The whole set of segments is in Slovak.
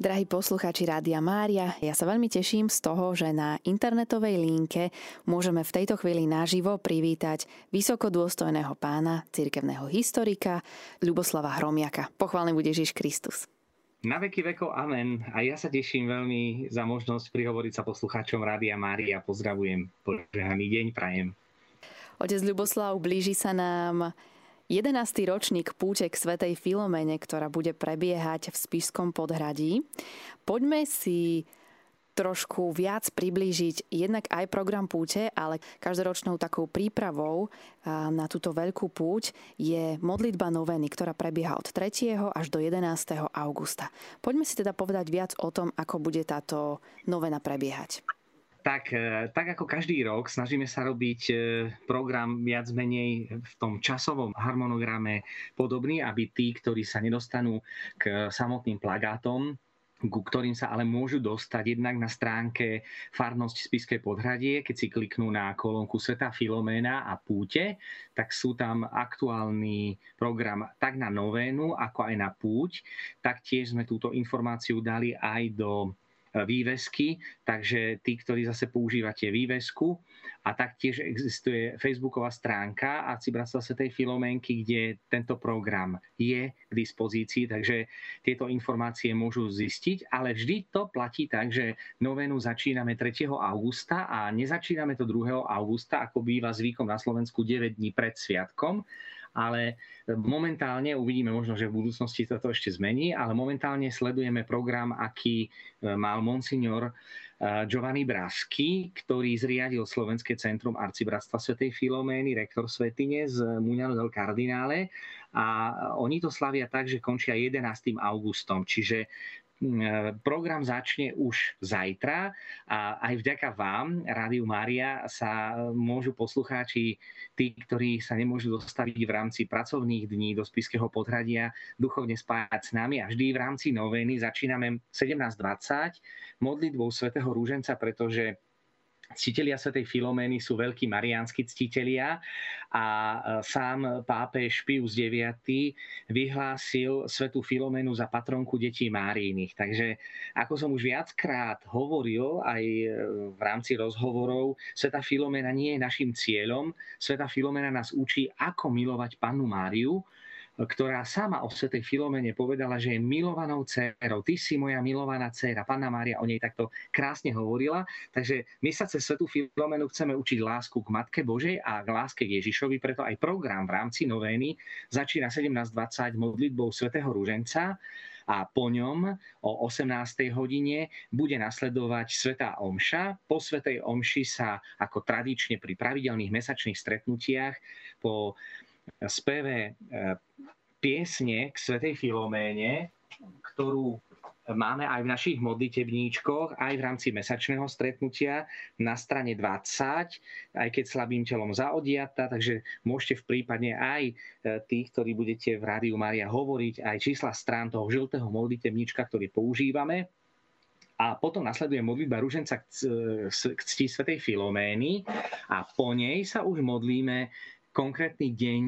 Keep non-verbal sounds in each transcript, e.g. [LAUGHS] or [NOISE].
Drahí poslucháči Rádia Mária, ja sa veľmi teším z toho, že na internetovej linke môžeme v tejto chvíli naživo privítať vysokodôstojného pána, cirkevného historika Ľuboslava Hromiaka. Pochválený bude Ježiš Kristus. Na veky vekov amen. A ja sa teším veľmi za možnosť prihovoriť sa poslucháčom Rádia Mária. Pozdravujem. Požehnaný deň prajem. Otec Ľuboslav, blíži sa nám 11. ročník púte k Svetej Filomene, ktorá bude prebiehať v Spišskom podhradí. Poďme si trošku viac priblížiť jednak aj program púte, ale každoročnou takou prípravou na túto veľkú púť je modlitba noveny, ktorá prebieha od 3. až do 11. augusta. Poďme si teda povedať viac o tom, ako bude táto novena prebiehať. Tak, e, tak ako každý rok snažíme sa robiť e, program viac menej v tom časovom harmonograme podobný, aby tí, ktorí sa nedostanú k samotným plagátom, ku ktorým sa ale môžu dostať jednak na stránke Farnosť Spiskej podhradie, keď si kliknú na kolónku Sveta Filoména a Púte, tak sú tam aktuálny program tak na novénu, ako aj na púť. Taktiež sme túto informáciu dali aj do vývesky, takže tí, ktorí zase používate vývesku a taktiež existuje facebooková stránka Arcibratstva Svetej Filomenky, kde tento program je k dispozícii, takže tieto informácie môžu zistiť, ale vždy to platí tak, že novénu začíname 3. augusta a nezačíname to 2. augusta, ako býva zvykom na Slovensku 9 dní pred sviatkom, ale momentálne uvidíme možno, že v budúcnosti toto ešte zmení, ale momentálne sledujeme program, aký e, mal monsignor e, Giovanni Brasky, ktorý zriadil Slovenské centrum arcibratstva svätej Filomény, rektor Svetine z Muňano del Cardinale a oni to slavia tak, že končia 11. augustom, čiže E, program začne už zajtra a aj vďaka vám, Rádiu Mária, sa môžu poslucháči, tí, ktorí sa nemôžu dostaviť v rámci pracovných dní do Spiského podhradia, duchovne spájať s nami. A vždy v rámci novény začíname 17.20 modlitbou svätého Rúženca, pretože Ctitelia svätej Filomény sú veľkí mariánsky ctitelia a e, sám pápež Pius IX vyhlásil svetú Filoménu za patronku detí Máriiných. Takže ako som už viackrát hovoril aj e, v rámci rozhovorov, sveta Filoména nie je našim cieľom. Sveta Filoména nás učí, ako milovať pannu Máriu, ktorá sama o svetej Filomene povedala, že je milovanou dcerou. Ty si moja milovaná dcera. Panna Mária o nej takto krásne hovorila. Takže my sa cez svetú Filomenu chceme učiť lásku k Matke Božej a k láske k Ježišovi, preto aj program v rámci novény začína 17.20 modlitbou svätého Rúženca a po ňom o 18. hodine bude nasledovať Svetá Omša. Po Svetej Omši sa ako tradične pri pravidelných mesačných stretnutiach po speve e, piesne k Svetej Filoméne, ktorú máme aj v našich modlitebníčkoch, aj v rámci mesačného stretnutia na strane 20, aj keď slabým telom zaodiata, takže môžete v prípadne aj e, tých, ktorí budete v Rádiu Mária hovoriť, aj čísla strán toho žltého modlitebníčka, ktorý používame. A potom nasleduje modlitba rúženca k cti svätej Filomény a po nej sa už modlíme konkrétny deň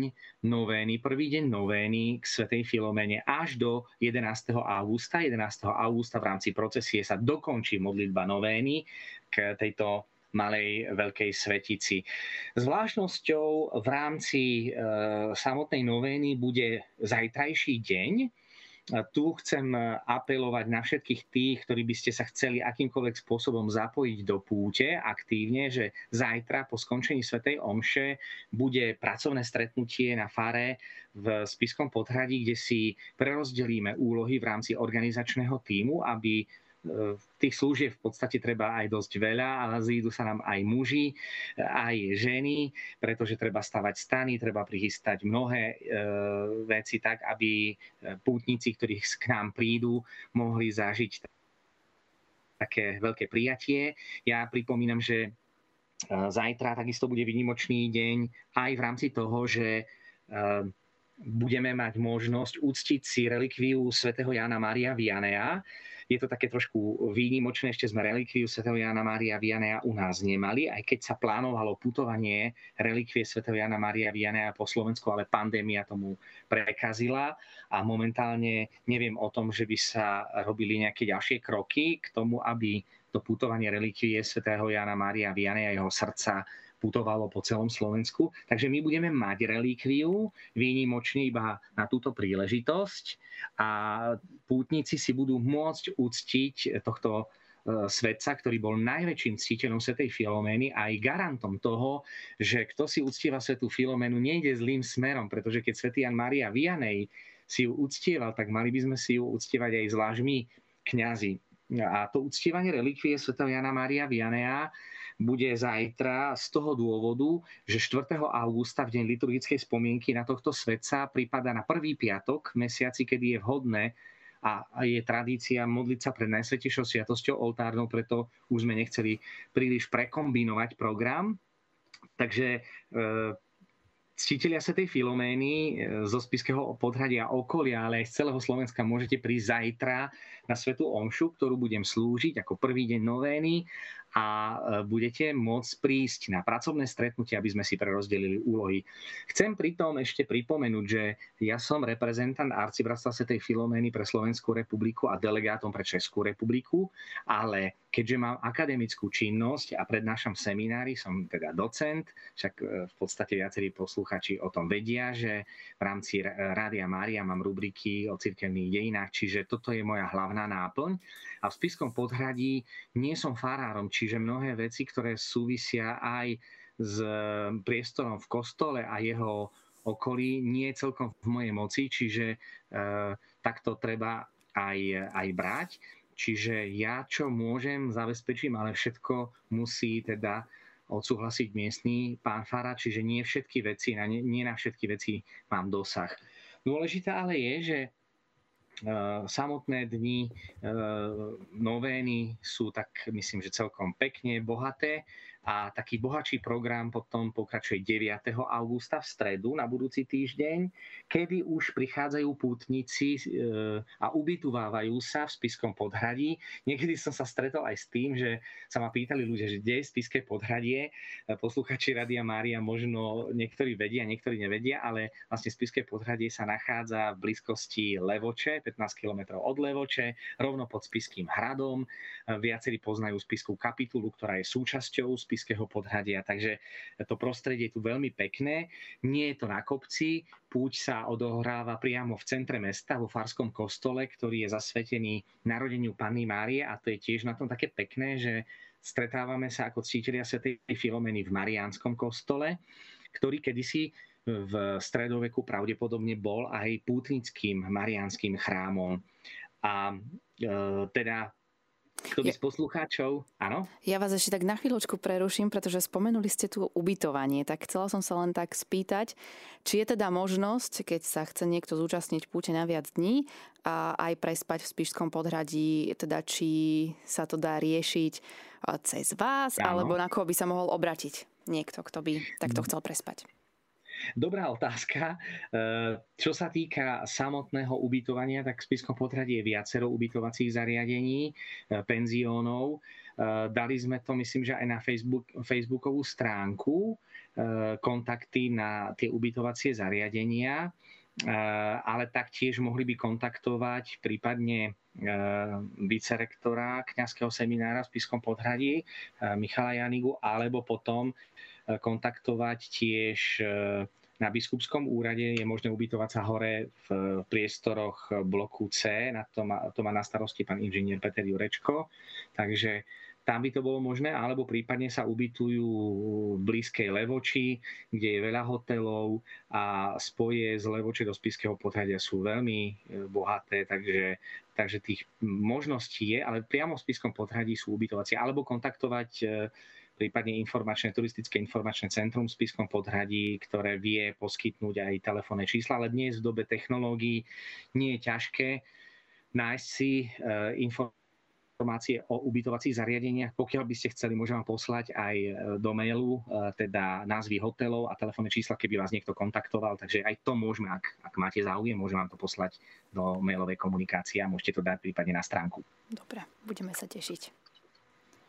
novény, prvý deň novény k Svetej Filomene až do 11. augusta. 11. augusta v rámci procesie sa dokončí modlitba novény k tejto malej veľkej svetici. Zvláštnosťou v rámci e, samotnej novény bude zajtrajší deň, tu chcem e, apelovať na všetkých tých, ktorí by ste sa chceli akýmkoľvek spôsobom zapojiť do púte aktívne, že zajtra po skončení Svetej Omše bude pracovné stretnutie na fare v Spiskom podhradí, kde si prerozdelíme úlohy v rámci organizačného týmu, aby tých služieb v podstate treba aj dosť veľa, ale zídu sa nám aj muži, aj ženy, pretože treba stavať stany, treba prichystať mnohé e, veci tak, aby e, pútnici, ktorí k nám prídu, mohli zažiť také veľké prijatie. Ja pripomínam, že zajtra takisto bude vynimočný deň aj v rámci toho, že budeme mať možnosť uctiť si relikviu svätého Jana Maria Vianea, je to také trošku výnimočné, ešte sme relikviu svätého Jana Mária Vianea u nás nemali, aj keď sa plánovalo putovanie relikvie svätého Jana Mária Vianea po Slovensku, ale pandémia tomu prekazila. A momentálne neviem o tom, že by sa robili nejaké ďalšie kroky k tomu, aby to putovanie relikvie svätého Jana Mária Vianea jeho srdca putovalo po celom Slovensku. Takže my budeme mať relikviu výnimočne iba na túto príležitosť a pútnici si budú môcť uctiť tohto e, svetca, ktorý bol najväčším ctiteľom svetej Filomény a aj garantom toho, že kto si uctieva svetú Filoménu, nejde zlým smerom, pretože keď svätý Jan Maria Vianej si ju uctieval, tak mali by sme si ju uctievať aj zvlášť my, kňazi. A to uctievanie relikvie svätého Jana Maria Vianea bude zajtra z toho dôvodu, že 4. augusta v deň liturgickej spomienky na tohto svetca prípada na prvý piatok mesiaci, kedy je vhodné a je tradícia modliť sa pred Najsvetejšou sviatosťou oltárnou, preto už sme nechceli príliš prekombinovať program. Takže e, ctitelia Svetej Filomény e, zo Spiského podhradia okolia, ale aj z celého Slovenska môžete prísť zajtra na Svetú Omšu, ktorú budem slúžiť ako prvý deň novény a e, budete môcť prísť na pracovné stretnutie, aby sme si prerozdelili úlohy. Chcem pritom ešte pripomenúť, že ja som reprezentant arcibratstva Svetej Filomény pre Slovenskú republiku a delegátom pre Českú republiku, ale keďže mám akademickú činnosť a prednášam seminári, som teda docent, však e, v podstate viacerí posluchači o tom vedia, že v rámci Rádia Mária mám rubriky o cirkevných dejinách, čiže toto je moja hlavná náplň. A v Spiskom podhradí nie som farárom, čiže mnohé veci, ktoré súvisia aj s priestorom v kostole a jeho okolí, nie je celkom v mojej moci, čiže e, takto treba aj, aj brať. Čiže ja čo môžem, zabezpečím, ale všetko musí teda odsúhlasiť miestný pán Fara, čiže nie všetky veci, nie, nie na všetky veci mám dosah. Dôležité ale je, že samotné dni eh, novény sú tak, myslím, že celkom pekne bohaté a taký bohatší program potom pokračuje 9. augusta v stredu na budúci týždeň, kedy už prichádzajú pútnici e, a ubytovávajú sa v Spiskom podhradí. Niekedy som sa stretol aj s tým, že sa ma pýtali ľudia, že kde je Spiské podhradie. E, posluchači Radia Mária možno niektorí vedia, niektorí nevedia, ale vlastne Spiské podhradie sa nachádza v blízkosti Levoče, 15 km od Levoče, rovno pod Spiským hradom. E, viacerí poznajú Spiskú kapitulu, ktorá je súčasťou Spiského podhradia. Takže to prostredie je tu veľmi pekné. Nie je to na kopci, púť sa odohráva priamo v centre mesta, vo Farskom kostole, ktorý je zasvetený narodeniu Panny Márie a to je tiež na tom také pekné, že stretávame sa ako cítelia svätej Filomeny v Mariánskom kostole, ktorý kedysi v stredoveku pravdepodobne bol aj pútnickým mariánskym chrámom. A e, teda kto by ja, z poslucháčov, áno? Ja vás ešte tak na chvíľočku preruším, pretože spomenuli ste tu ubytovanie, tak chcela som sa len tak spýtať, či je teda možnosť, keď sa chce niekto zúčastniť púte na viac dní a aj prespať v Spišskom podhradí, teda či sa to dá riešiť cez vás, áno. alebo na koho by sa mohol obratiť niekto, kto by takto chcel prespať. Dobrá otázka. E, čo sa týka samotného ubytovania, tak potradí je viacero ubytovacích zariadení, e, penziónov. E, dali sme to, myslím, že aj na Facebook, Facebookovú stránku, kontakty na tie ubytovacie zariadenia, ale taktiež mohli by kontaktovať prípadne vicerektora kňazského seminára v Spiskom podhradí Michala Janigu, alebo potom kontaktovať tiež e, na biskupskom úrade. Je možné ubytovať sa hore v priestoroch bloku C, na to má, to má na starosti pán inžinier Peter Jurečko, takže tam by to bolo možné, alebo prípadne sa ubytujú v blízkej Levoči, kde je veľa hotelov a spoje z Levoče do Spiského podhradia sú veľmi e, bohaté, takže, takže tých možností je, ale priamo v Spiskom podhradí sú ubytovacie, alebo kontaktovať e, prípadne informačné, turistické informačné centrum v Spiskom podhradí, ktoré vie poskytnúť aj telefónne čísla, ale dnes v dobe technológií nie je ťažké nájsť si eh, informácie informácie o ubytovacích zariadeniach. Pokiaľ by ste chceli, môžem vám poslať aj do mailu, teda názvy hotelov a telefónne čísla, keby vás niekto kontaktoval. Takže aj to môžeme, ak, ak máte záujem, môžem vám to poslať do mailovej komunikácie a môžete to dať prípadne na stránku. Dobre, budeme sa tešiť.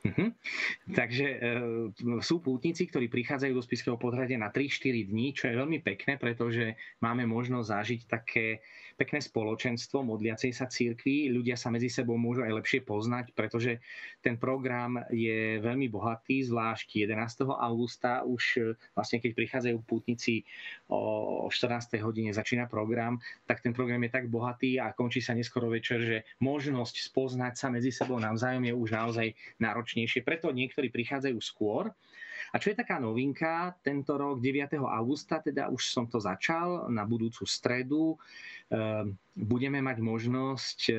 Uh-huh. Takže e, sú pútnici, ktorí prichádzajú do Spiského podhradia na 3-4 dní, čo je veľmi pekné, pretože máme možnosť zažiť také pekné spoločenstvo modliacej sa církvy. Ľudia sa medzi sebou môžu aj lepšie poznať, pretože ten program je veľmi bohatý, zvlášť 11. augusta už e, vlastne keď prichádzajú pútnici o 14. hodine začína program, tak ten program je tak bohatý a končí sa neskoro večer, že možnosť spoznať sa medzi sebou navzájom je už naozaj náročnejšie, preto niektorí prichádzajú skôr. A čo je taká novinka, tento rok 9. augusta, teda už som to začal, na budúcu stredu ehm, budeme mať možnosť e,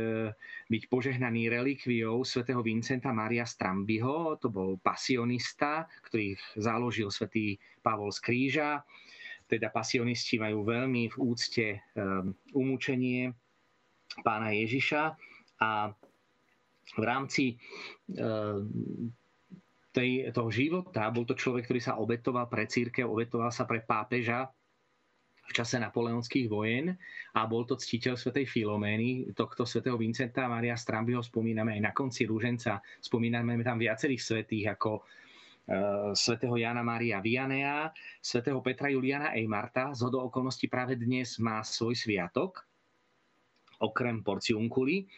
byť požehnaný relikviou svätého Vincenta Maria Strambiho, to bol pasionista, ktorý založil svätý Pavol z kríža. Teda pasionisti majú veľmi v úcte ehm, umúčenie pána Ježiša a v rámci eh, tej, toho života, bol to človek, ktorý sa obetoval pre církev, obetoval sa pre pápeža v čase napoleonských vojen a bol to ctiteľ svätej Filomény, tohto svätého Vincenta Maria Strambiho spomíname aj na konci Rúženca, spomíname tam viacerých svetých ako uh, svätého Jana Mária Vianea, svätého Petra Juliana Ejmarta. Z do okolností práve dnes má svoj sviatok, okrem porciunkuli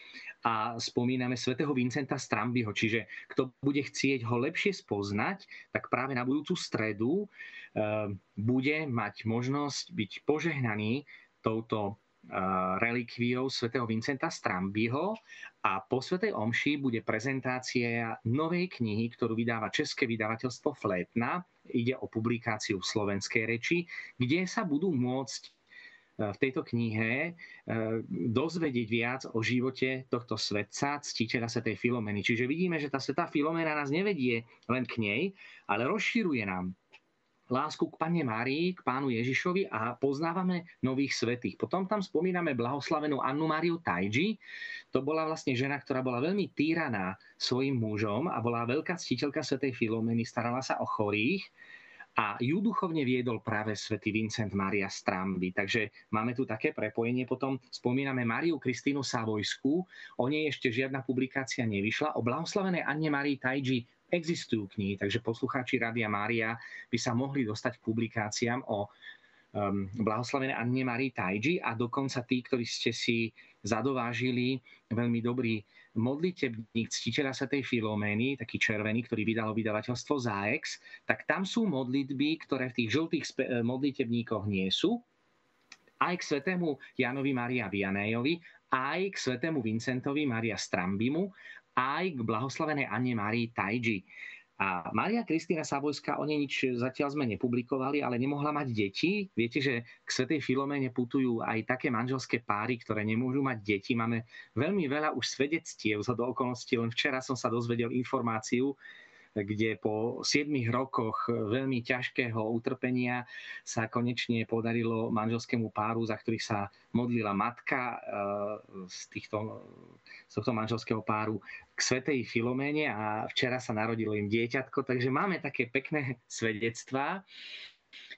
a spomíname svätého Vincenta Strambiho. Čiže kto bude chcieť ho lepšie spoznať, tak práve na budúcu stredu uh, bude mať možnosť byť požehnaný touto uh, relikviou svätého Vincenta Strambiho a po svätej Omši bude prezentácia novej knihy, ktorú vydáva České vydavateľstvo Flétna. Ide o publikáciu v slovenskej reči, kde sa budú môcť v tejto knihe e, dozvedieť viac o živote tohto svetca, ctiteľa Svetej Filomeny. Čiže vidíme, že tá Svetá Filomena nás nevedie len k nej, ale rozširuje nám lásku k Pane Márii, k Pánu Ježišovi a poznávame nových svetých. Potom tam spomíname blahoslavenú Annu Máriu Tajji. To bola vlastne žena, ktorá bola veľmi týraná svojim mužom a bola veľká ctiteľka Svetej Filomeny, starala sa o chorých a ju duchovne viedol práve svätý Vincent Maria Stramby. Takže máme tu také prepojenie. Potom spomíname Mariu Kristínu Savojskú. O nej ešte žiadna publikácia nevyšla. O blahoslavenej Anne Marii Tajji existujú knihy, takže poslucháči Radia Mária by sa mohli dostať k publikáciám o um, blahoslavené Anne Marii Tajji a dokonca tí, ktorí ste si zadovážili veľmi dobrý modlitebník ctiteľa tej Filomény, taký červený, ktorý vydalo vydavateľstvo Zaex, tak tam sú modlitby, ktoré v tých žltých eh, modlitebníkoch nie sú, aj k svetému Janovi Maria Vianejovi, aj k svetému Vincentovi Maria Strambimu, aj k blahoslavenej Anne Marii Tajji. A Maria Kristýna Savojská, o nej nič zatiaľ sme nepublikovali, ale nemohla mať deti. Viete, že k Svetej Filomene putujú aj také manželské páry, ktoré nemôžu mať deti. Máme veľmi veľa už svedectiev za do okolností. Len včera som sa dozvedel informáciu, kde po 7 rokoch veľmi ťažkého utrpenia sa konečne podarilo manželskému páru, za ktorých sa modlila matka eh, z, týchto, z tohto manželského páru k svetej Filoméne a včera sa narodilo im dieťatko, takže máme také pekné svedectvá.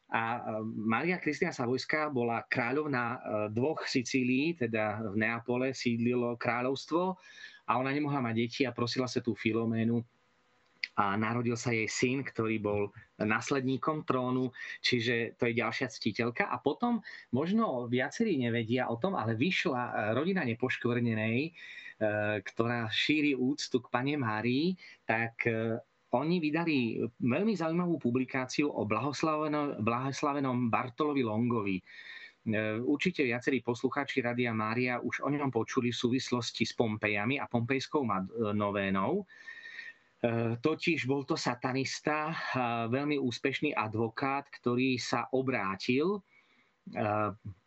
A eh, Maria Kristina Savojská bola kráľovná eh, dvoch Sicílií, teda v Neapole sídlilo kráľovstvo a ona nemohla mať deti a prosila sa tú Filoménu, a narodil sa jej syn, ktorý bol nasledníkom trónu, čiže to je ďalšia ctiteľka. A potom možno viacerí nevedia o tom, ale vyšla e, rodina nepoškvrnenej, e, ktorá šíri úctu k pane Márii, tak e, oni vydali veľmi zaujímavú publikáciu o blahoslavenom, blahoslavenom Bartolovi Longovi. Určite viacerí poslucháči Radia Mária už o ňom počuli v súvislosti s Pompejami a Pompejskou novénou. E, totiž bol to satanista, veľmi úspešný advokát, ktorý sa obrátil e,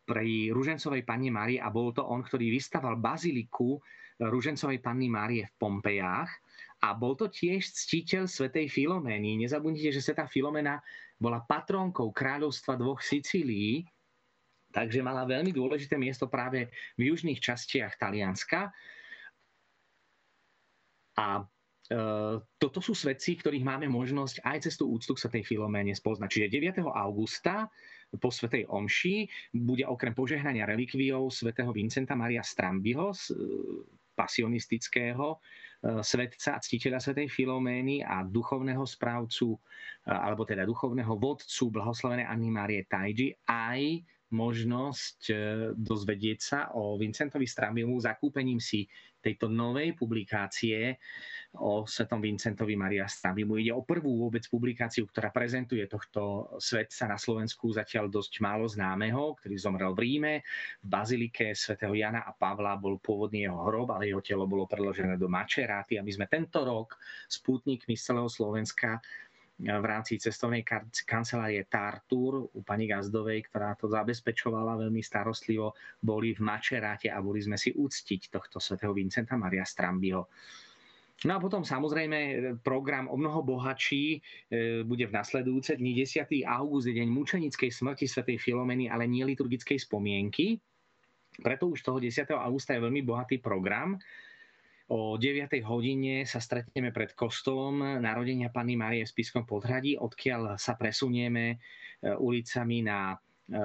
pri Ružencovej Panne Márie a bol to on, ktorý vystaval baziliku Ružencovej Panny Márie v Pompejách a bol to tiež ctiteľ svätej Filomény. Nezabudnite, že sveta Filomena bola patrónkou kráľovstva dvoch Sicílií, takže mala veľmi dôležité miesto práve v južných častiach Talianska A toto sú svetci, ktorých máme možnosť aj cez tú úctu k Svetej Filoméne spoznať. Čiže 9. augusta po Svetej Omši bude okrem požehnania relikviou svätého Vincenta Maria Strambiho, pasionistického svetca a ctiteľa Svetej Filomény a duchovného správcu, alebo teda duchovného vodcu blahoslavenej Anny Marie Tajji aj možnosť dozvedieť sa o Vincentovi Strambimu zakúpením si tejto novej publikácie o svetom Vincentovi Maria Strambimu. Ide o prvú vôbec publikáciu, ktorá prezentuje tohto svetca na Slovensku zatiaľ dosť málo známeho, ktorý zomrel v Ríme. V bazilike svätého Jana a Pavla bol pôvodný jeho hrob, ale jeho telo bolo predložené do Mačeráty a my sme tento rok s pútnikmi z celého Slovenska v rámci cestovnej kancelárie Tartur u pani Gazdovej, ktorá to zabezpečovala veľmi starostlivo, boli v Mačeráte a boli sme si úctiť tohto svätého Vincenta Maria Strambiho. No a potom samozrejme program o mnoho bohatší e, bude v nasledujúce dni 10. august, deň mučenickej smrti svätej Filomeny, ale nie liturgickej spomienky. Preto už toho 10. augusta je veľmi bohatý program. O 9. hodine sa stretneme pred kostolom narodenia Panny Márie v Spiskom podhradí, odkiaľ sa presunieme e, ulicami na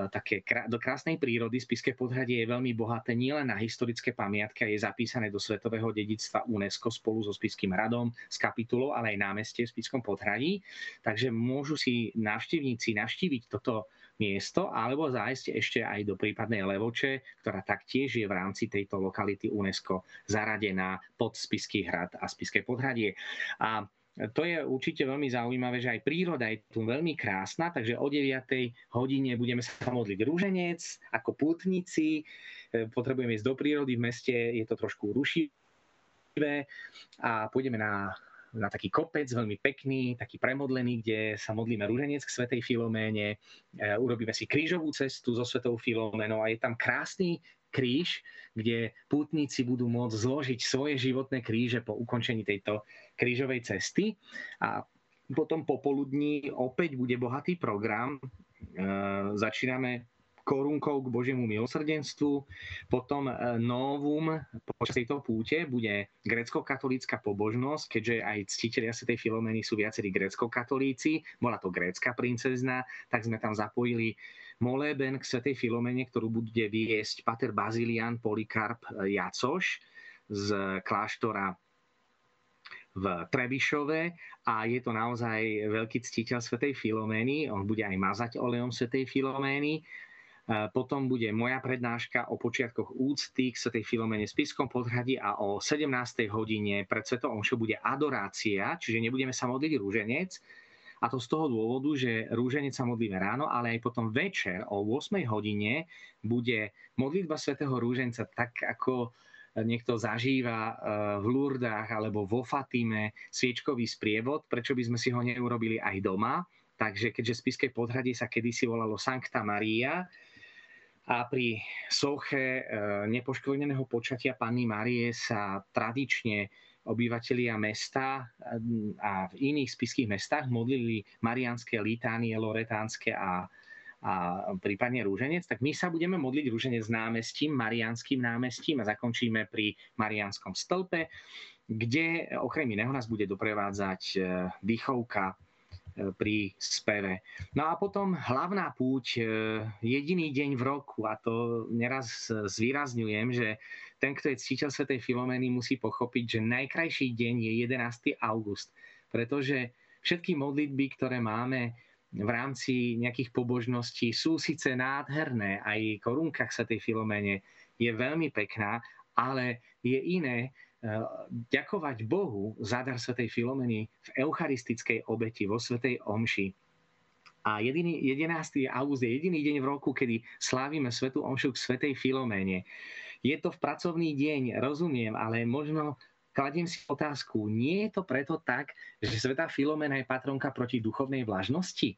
také do krásnej prírody. Spiské podhradie je veľmi bohaté nielen na historické pamiatky a je zapísané do Svetového dedictva UNESCO spolu so Spiským radom, s kapitulou, ale aj námestie v Spiskom podhradí. Takže môžu si návštevníci navštíviť toto miesto, alebo zájsť ešte aj do prípadnej Levoče, ktorá taktiež je v rámci tejto lokality UNESCO zaradená pod Spisky hrad a Spiské podhradie. A to je určite veľmi zaujímavé, že aj príroda je tu veľmi krásna, takže o 9. hodine budeme sa modliť rúženec ako pútnici, e, potrebujeme ísť do prírody, v meste je to trošku rušivé a pôjdeme na na taký kopec, veľmi pekný, taký premodlený, kde sa modlíme rúženec k Svetej Filoméne, e, urobíme si krížovú cestu so Svetou Filoménou a je tam krásny kríž, kde pútnici budú môcť zložiť svoje životné kríže po ukončení tejto krížovej cesty. A potom popoludní opäť bude bohatý program. E, začíname korunkou k Božiemu milosrdenstvu. Potom e, novum počas tejto púte bude grecko-katolícka pobožnosť, keďže aj ctiteľia Sv. Filomeny sú viacerí grecko-katolíci. Bola to grécka princezna, tak sme tam zapojili molében k Sv. Filomene, ktorú bude viesť pater Bazilian Polikarp Jacoš z kláštora v Trebišove a je to naozaj veľký ctiteľ Svetej Filomény. On bude aj mazať olejom Svetej Filomény potom bude moja prednáška o počiatkoch úcty k Svetej Filomene s Piskom podhradí a o 17. hodine pred Svetou Omšou bude adorácia, čiže nebudeme sa modliť rúženec. A to z toho dôvodu, že rúženec sa modlíme ráno, ale aj potom večer o 8. hodine bude modlitba Svetého rúženca tak, ako niekto zažíva e, v Lurdách alebo vo Fatime sviečkový sprievod, prečo by sme si ho neurobili aj doma. Takže keďže Spiske podhradie sa kedysi volalo Sankta Maria, a pri soche e, nepoškvrneného počatia Panny Marie sa tradične obyvatelia mesta e, a v iných spiských mestách modlili marianské litánie, loretánske a, a prípadne rúženec, tak my sa budeme modliť rúženec námestím, marianským námestím a zakončíme pri marianskom stĺpe, kde okrem iného nás bude doprevádzať dýchovka pri speve. No a potom hlavná púť, e, jediný deň v roku, a to neraz zvýrazňujem, že ten, kto je ctiteľ Svetej Filomény, musí pochopiť, že najkrajší deň je 11. august, pretože všetky modlitby, ktoré máme v rámci nejakých pobožností sú síce nádherné, aj korunka k Svetej Filomene je veľmi pekná, ale je iné ďakovať Bohu za dar Svetej Filomeny v eucharistickej obeti, vo Svetej Omši. A jediný, 11. august je jediný deň v roku, kedy slávime Svetú Omšu k Svetej Filomene. Je to v pracovný deň, rozumiem, ale možno kladiem si otázku, nie je to preto tak, že Svetá Filomena je patronka proti duchovnej vlažnosti?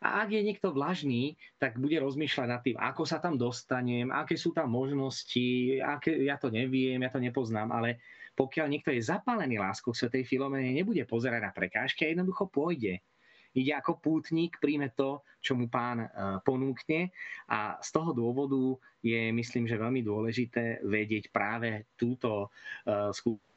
A ak je niekto vlažný, tak bude rozmýšľať nad tým, ako sa tam dostanem, aké sú tam možnosti, aké, ja to neviem, ja to nepoznám, ale pokiaľ niekto je zapálený láskou Svetej Filomene, nebude pozerať na prekážky a jednoducho pôjde. Ide ako pútnik, príjme to, čo mu pán e, ponúkne a z toho dôvodu je, myslím, že veľmi dôležité vedieť práve túto skúsenosť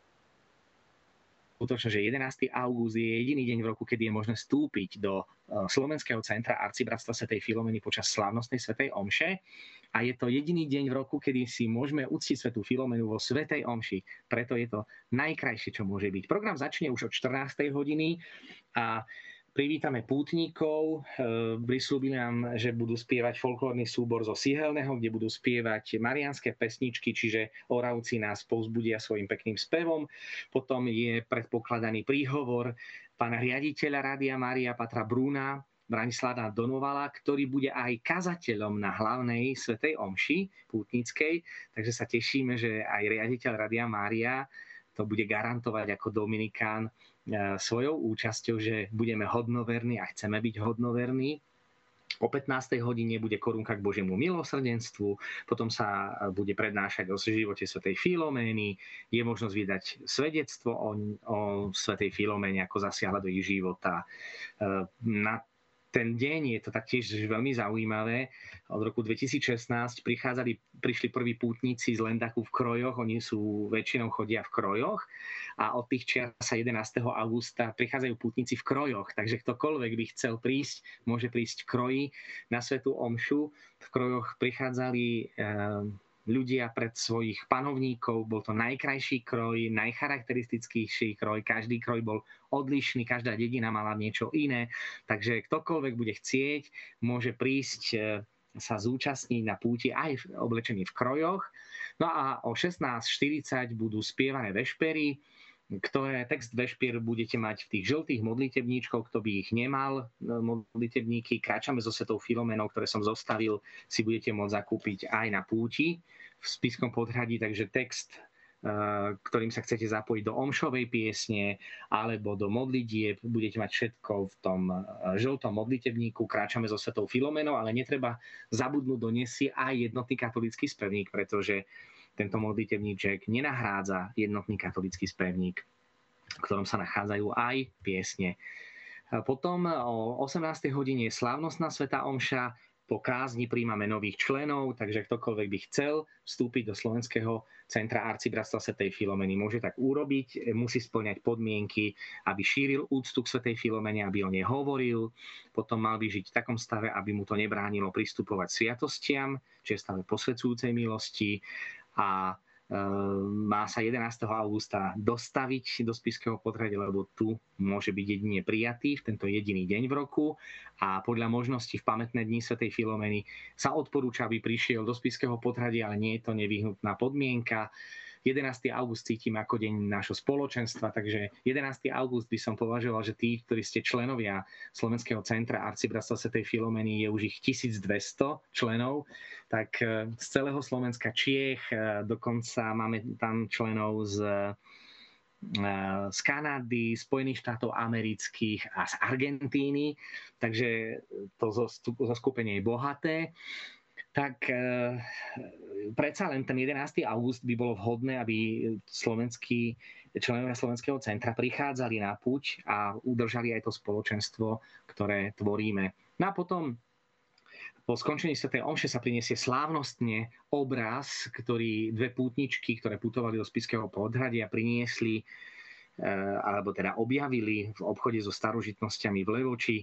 skutočnosť, že 11. august je jediný deň v roku, kedy je možné vstúpiť do Slovenského centra Arcibratstva Svetej Filomeny počas slávnostnej Svetej Omše a je to jediný deň v roku, kedy si môžeme uctiť Svetú Filomenu vo Svetej Omši. Preto je to najkrajšie, čo môže byť. Program začne už od 14. hodiny a privítame pútnikov. E, prislúbili nám, že budú spievať folklórny súbor zo Sihelného, kde budú spievať marianské pesničky, čiže Oravci nás povzbudia svojim pekným spevom. Potom je predpokladaný príhovor pána riaditeľa Rádia Maria Patra Brúna, Branislava Donovala, ktorý bude aj kazateľom na hlavnej svetej omši pútnickej, takže sa tešíme, že aj riaditeľ Radia Mária to bude garantovať ako Dominikán e, svojou účasťou, že budeme hodnoverní a chceme byť hodnoverní. O 15. hodine bude korunka k Božiemu milosrdenstvu, potom sa bude prednášať o živote svätej Filomény, je možnosť vydať svedectvo o, o svätej Filoméne, ako zasiahla do ich života. E, na ten deň je to taktiež veľmi zaujímavé. Od roku 2016 prichádzali, prišli prví pútnici z Lendaku v Krojoch, oni sú väčšinou chodia v Krojoch a od tých čias sa 11. augusta prichádzajú pútnici v Krojoch, takže ktokoľvek by chcel prísť, môže prísť v Kroji na Svetu Omšu. V Krojoch prichádzali eh, ľudia pred svojich panovníkov. Bol to najkrajší kroj, najcharakteristickejší kroj. Každý kroj bol odlišný, každá dedina mala niečo iné. Takže ktokoľvek bude chcieť, môže prísť e, sa zúčastniť na púti aj oblečený v krojoch. No a o 16.40 budú spievané vešpery, ktoré text vešpier budete mať v tých žltých modlitebníčkoch, kto by ich nemal, no, modlitebníky, kráčame so Svetou Filomenou, ktoré som zostavil, si budete môcť zakúpiť aj na púti v spiskom podhradí, takže text eh, ktorým sa chcete zapojiť do omšovej piesne alebo do modlitieb, budete mať všetko v tom eh, žltom modlitebníku, kráčame so Svetou Filomenou, ale netreba zabudnúť doniesť si aj jednotný katolický spevník, pretože tento modlitevníček nenahrádza jednotný katolický spevník, v ktorom sa nachádzajú aj piesne. Potom o 18. hodine je slávnostná Sveta Omša, po kázni príjmame nových členov, takže ktokoľvek by chcel vstúpiť do Slovenského centra Arcibratstva Svetej Filomeny, môže tak urobiť, musí splňať podmienky, aby šíril úctu k Svetej Filomene, aby o nej hovoril, potom mal by žiť v takom stave, aby mu to nebránilo pristupovať sviatostiam, čiže stave posvedzujúcej milosti, a e, má sa 11. augusta dostaviť do spiského potradia, lebo tu môže byť jedine prijatý v tento jediný deň v roku a podľa možností v pamätné dni Sv. Filomeny sa odporúča, aby prišiel do spiského potradia, ale nie je to nevyhnutná podmienka. 11. august cítim ako deň nášho spoločenstva, takže 11. august by som považoval, že tí, ktorí ste členovia Slovenského centra Arcibratstva Svetej Filomeny, je už ich 1200 členov, tak e, z celého Slovenska Čiech, e, dokonca máme tam členov z e, z Kanady, Spojených štátov amerických a z Argentíny, takže to zoskupenie je bohaté tak e, predsa len ten 11. august by bolo vhodné, aby slovenskí členovia Slovenského centra prichádzali na púť a udržali aj to spoločenstvo, ktoré tvoríme. No a potom po skončení Sv. Omše sa priniesie slávnostne obraz, ktorý dve pútničky, ktoré putovali do Spiského podhradia, priniesli e, alebo teda objavili v obchode so starožitnosťami v Levoči.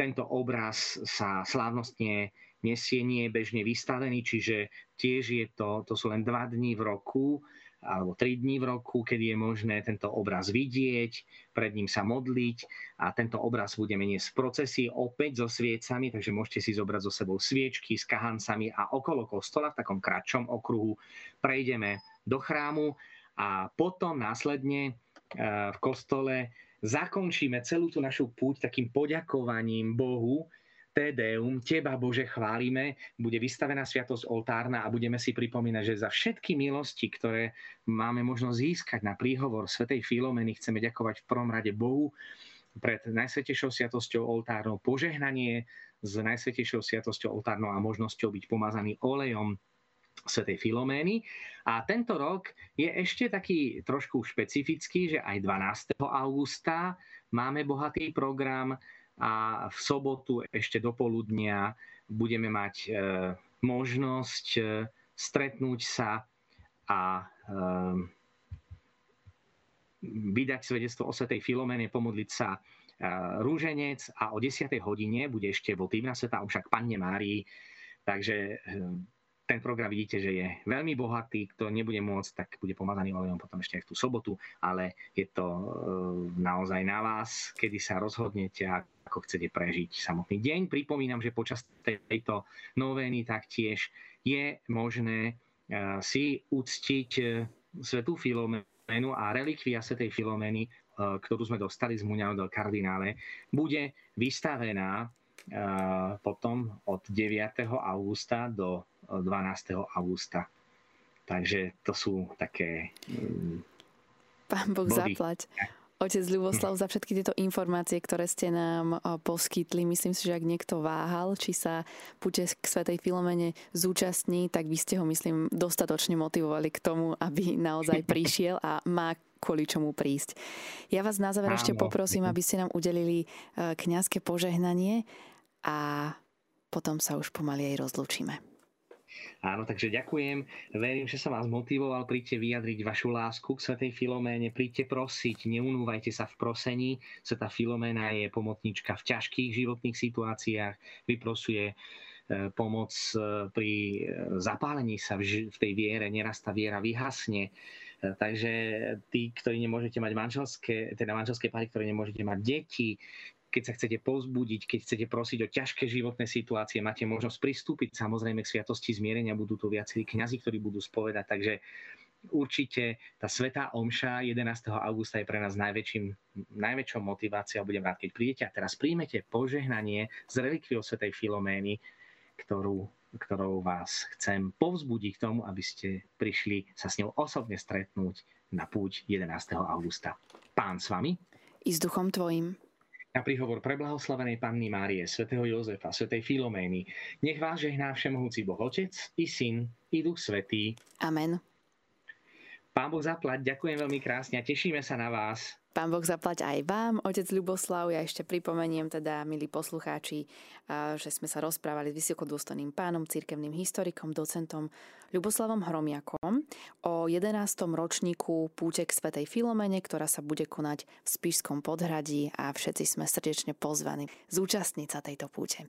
Tento obraz sa slávnostne nesie, nie je bežne vystavený, čiže tiež je to, to sú len dva dní v roku, alebo tri dní v roku, kedy je možné tento obraz vidieť, pred ním sa modliť a tento obraz budeme niesť v procesii opäť so sviecami, takže môžete si zobrať so sebou sviečky s kahancami a okolo kostola v takom kratšom okruhu prejdeme do chrámu a potom následne eh, v kostole zakončíme celú tú našu púť takým poďakovaním Bohu Tedeum, Teba Bože chválime, bude vystavená sviatosť oltárna a budeme si pripomínať, že za všetky milosti, ktoré máme možnosť získať na príhovor Svetej Filomeny, chceme ďakovať v prvom rade Bohu pred Najsvetejšou sviatosťou oltárnou. Požehnanie s Najsvetejšou sviatosťou oltárnou a možnosťou byť pomazaný olejom Svetej Filomény. A tento rok je ešte taký trošku špecifický, že aj 12. augusta máme bohatý program a v sobotu ešte do poludnia budeme mať e, možnosť e, stretnúť sa a e, vydať svedectvo o Svetej Filomene, pomodliť sa rúženec a o 10. hodine bude ešte votívna sveta však Panne Márii. Takže ten program vidíte, že je veľmi bohatý, kto nebude môcť, tak bude pomazaný olejom potom ešte aj v tú sobotu, ale je to e, naozaj na vás, kedy sa rozhodnete, ako chcete prežiť samotný deň. Pripomínam, že počas tejto novény taktiež je možné e, si uctiť e, svetú Filomenu a relikvia svetej Filomeny, ktorú sme dostali z Muňao del Kardinále, bude vystavená potom od 9. augusta do 12. augusta. Takže to sú také... Mm, Pán Boh body. zaplať. Otec Ľuboslav, za všetky tieto informácie, ktoré ste nám poskytli, myslím si, že ak niekto váhal, či sa púte k Svetej Filomene zúčastní, tak vy ste ho, myslím, dostatočne motivovali k tomu, aby naozaj [LAUGHS] prišiel a má kvôli čomu prísť. Ja vás na záver ešte poprosím, aby ste nám udelili kňazské požehnanie a potom sa už pomaly aj rozlúčime. Áno, takže ďakujem. Verím, že som vás motivoval. Príďte vyjadriť vašu lásku k Svetej Filoméne. Príďte prosiť, neunúvajte sa v prosení. Sveta Filoména je pomocníčka v ťažkých životných situáciách. Vyprosuje e, pomoc e, pri e, zapálení sa v tej viere. Neraz tá viera vyhasne. Takže tí, ktorí nemôžete mať manželské, teda manželské páry, ktoré nemôžete mať deti, keď sa chcete povzbudiť, keď chcete prosiť o ťažké životné situácie, máte možnosť pristúpiť samozrejme k sviatosti zmierenia, budú tu viacerí kňazi, ktorí budú spovedať, takže určite tá Svetá Omša 11. augusta je pre nás najväčším, najväčšou motiváciou. Budem rád, keď prídete a teraz príjmete požehnanie z relikviou Svetej Filomény, ktorú, ktorou vás chcem povzbudiť k tomu, aby ste prišli sa s ňou osobne stretnúť na púť 11. augusta. Pán s vami. I s duchom tvojim na príhovor preblahoslavenej Panny Márie, svätého Jozefa, svätej Filomény, nech vás žehná všemohúci Boh Otec, i Syn, i Duch Svetý. Amen. Pán Boh zaplať, ďakujem veľmi krásne a tešíme sa na vás. Pán Boh zaplať aj vám, otec Ľuboslav. Ja ešte pripomeniem teda, milí poslucháči, že sme sa rozprávali s vysokodôstojným pánom, cirkevným historikom, docentom Ľuboslavom Hromiakom o 11. ročníku púte k Svetej Filomene, ktorá sa bude konať v Spišskom podhradí a všetci sme srdečne pozvaní zúčastniť sa tejto púte.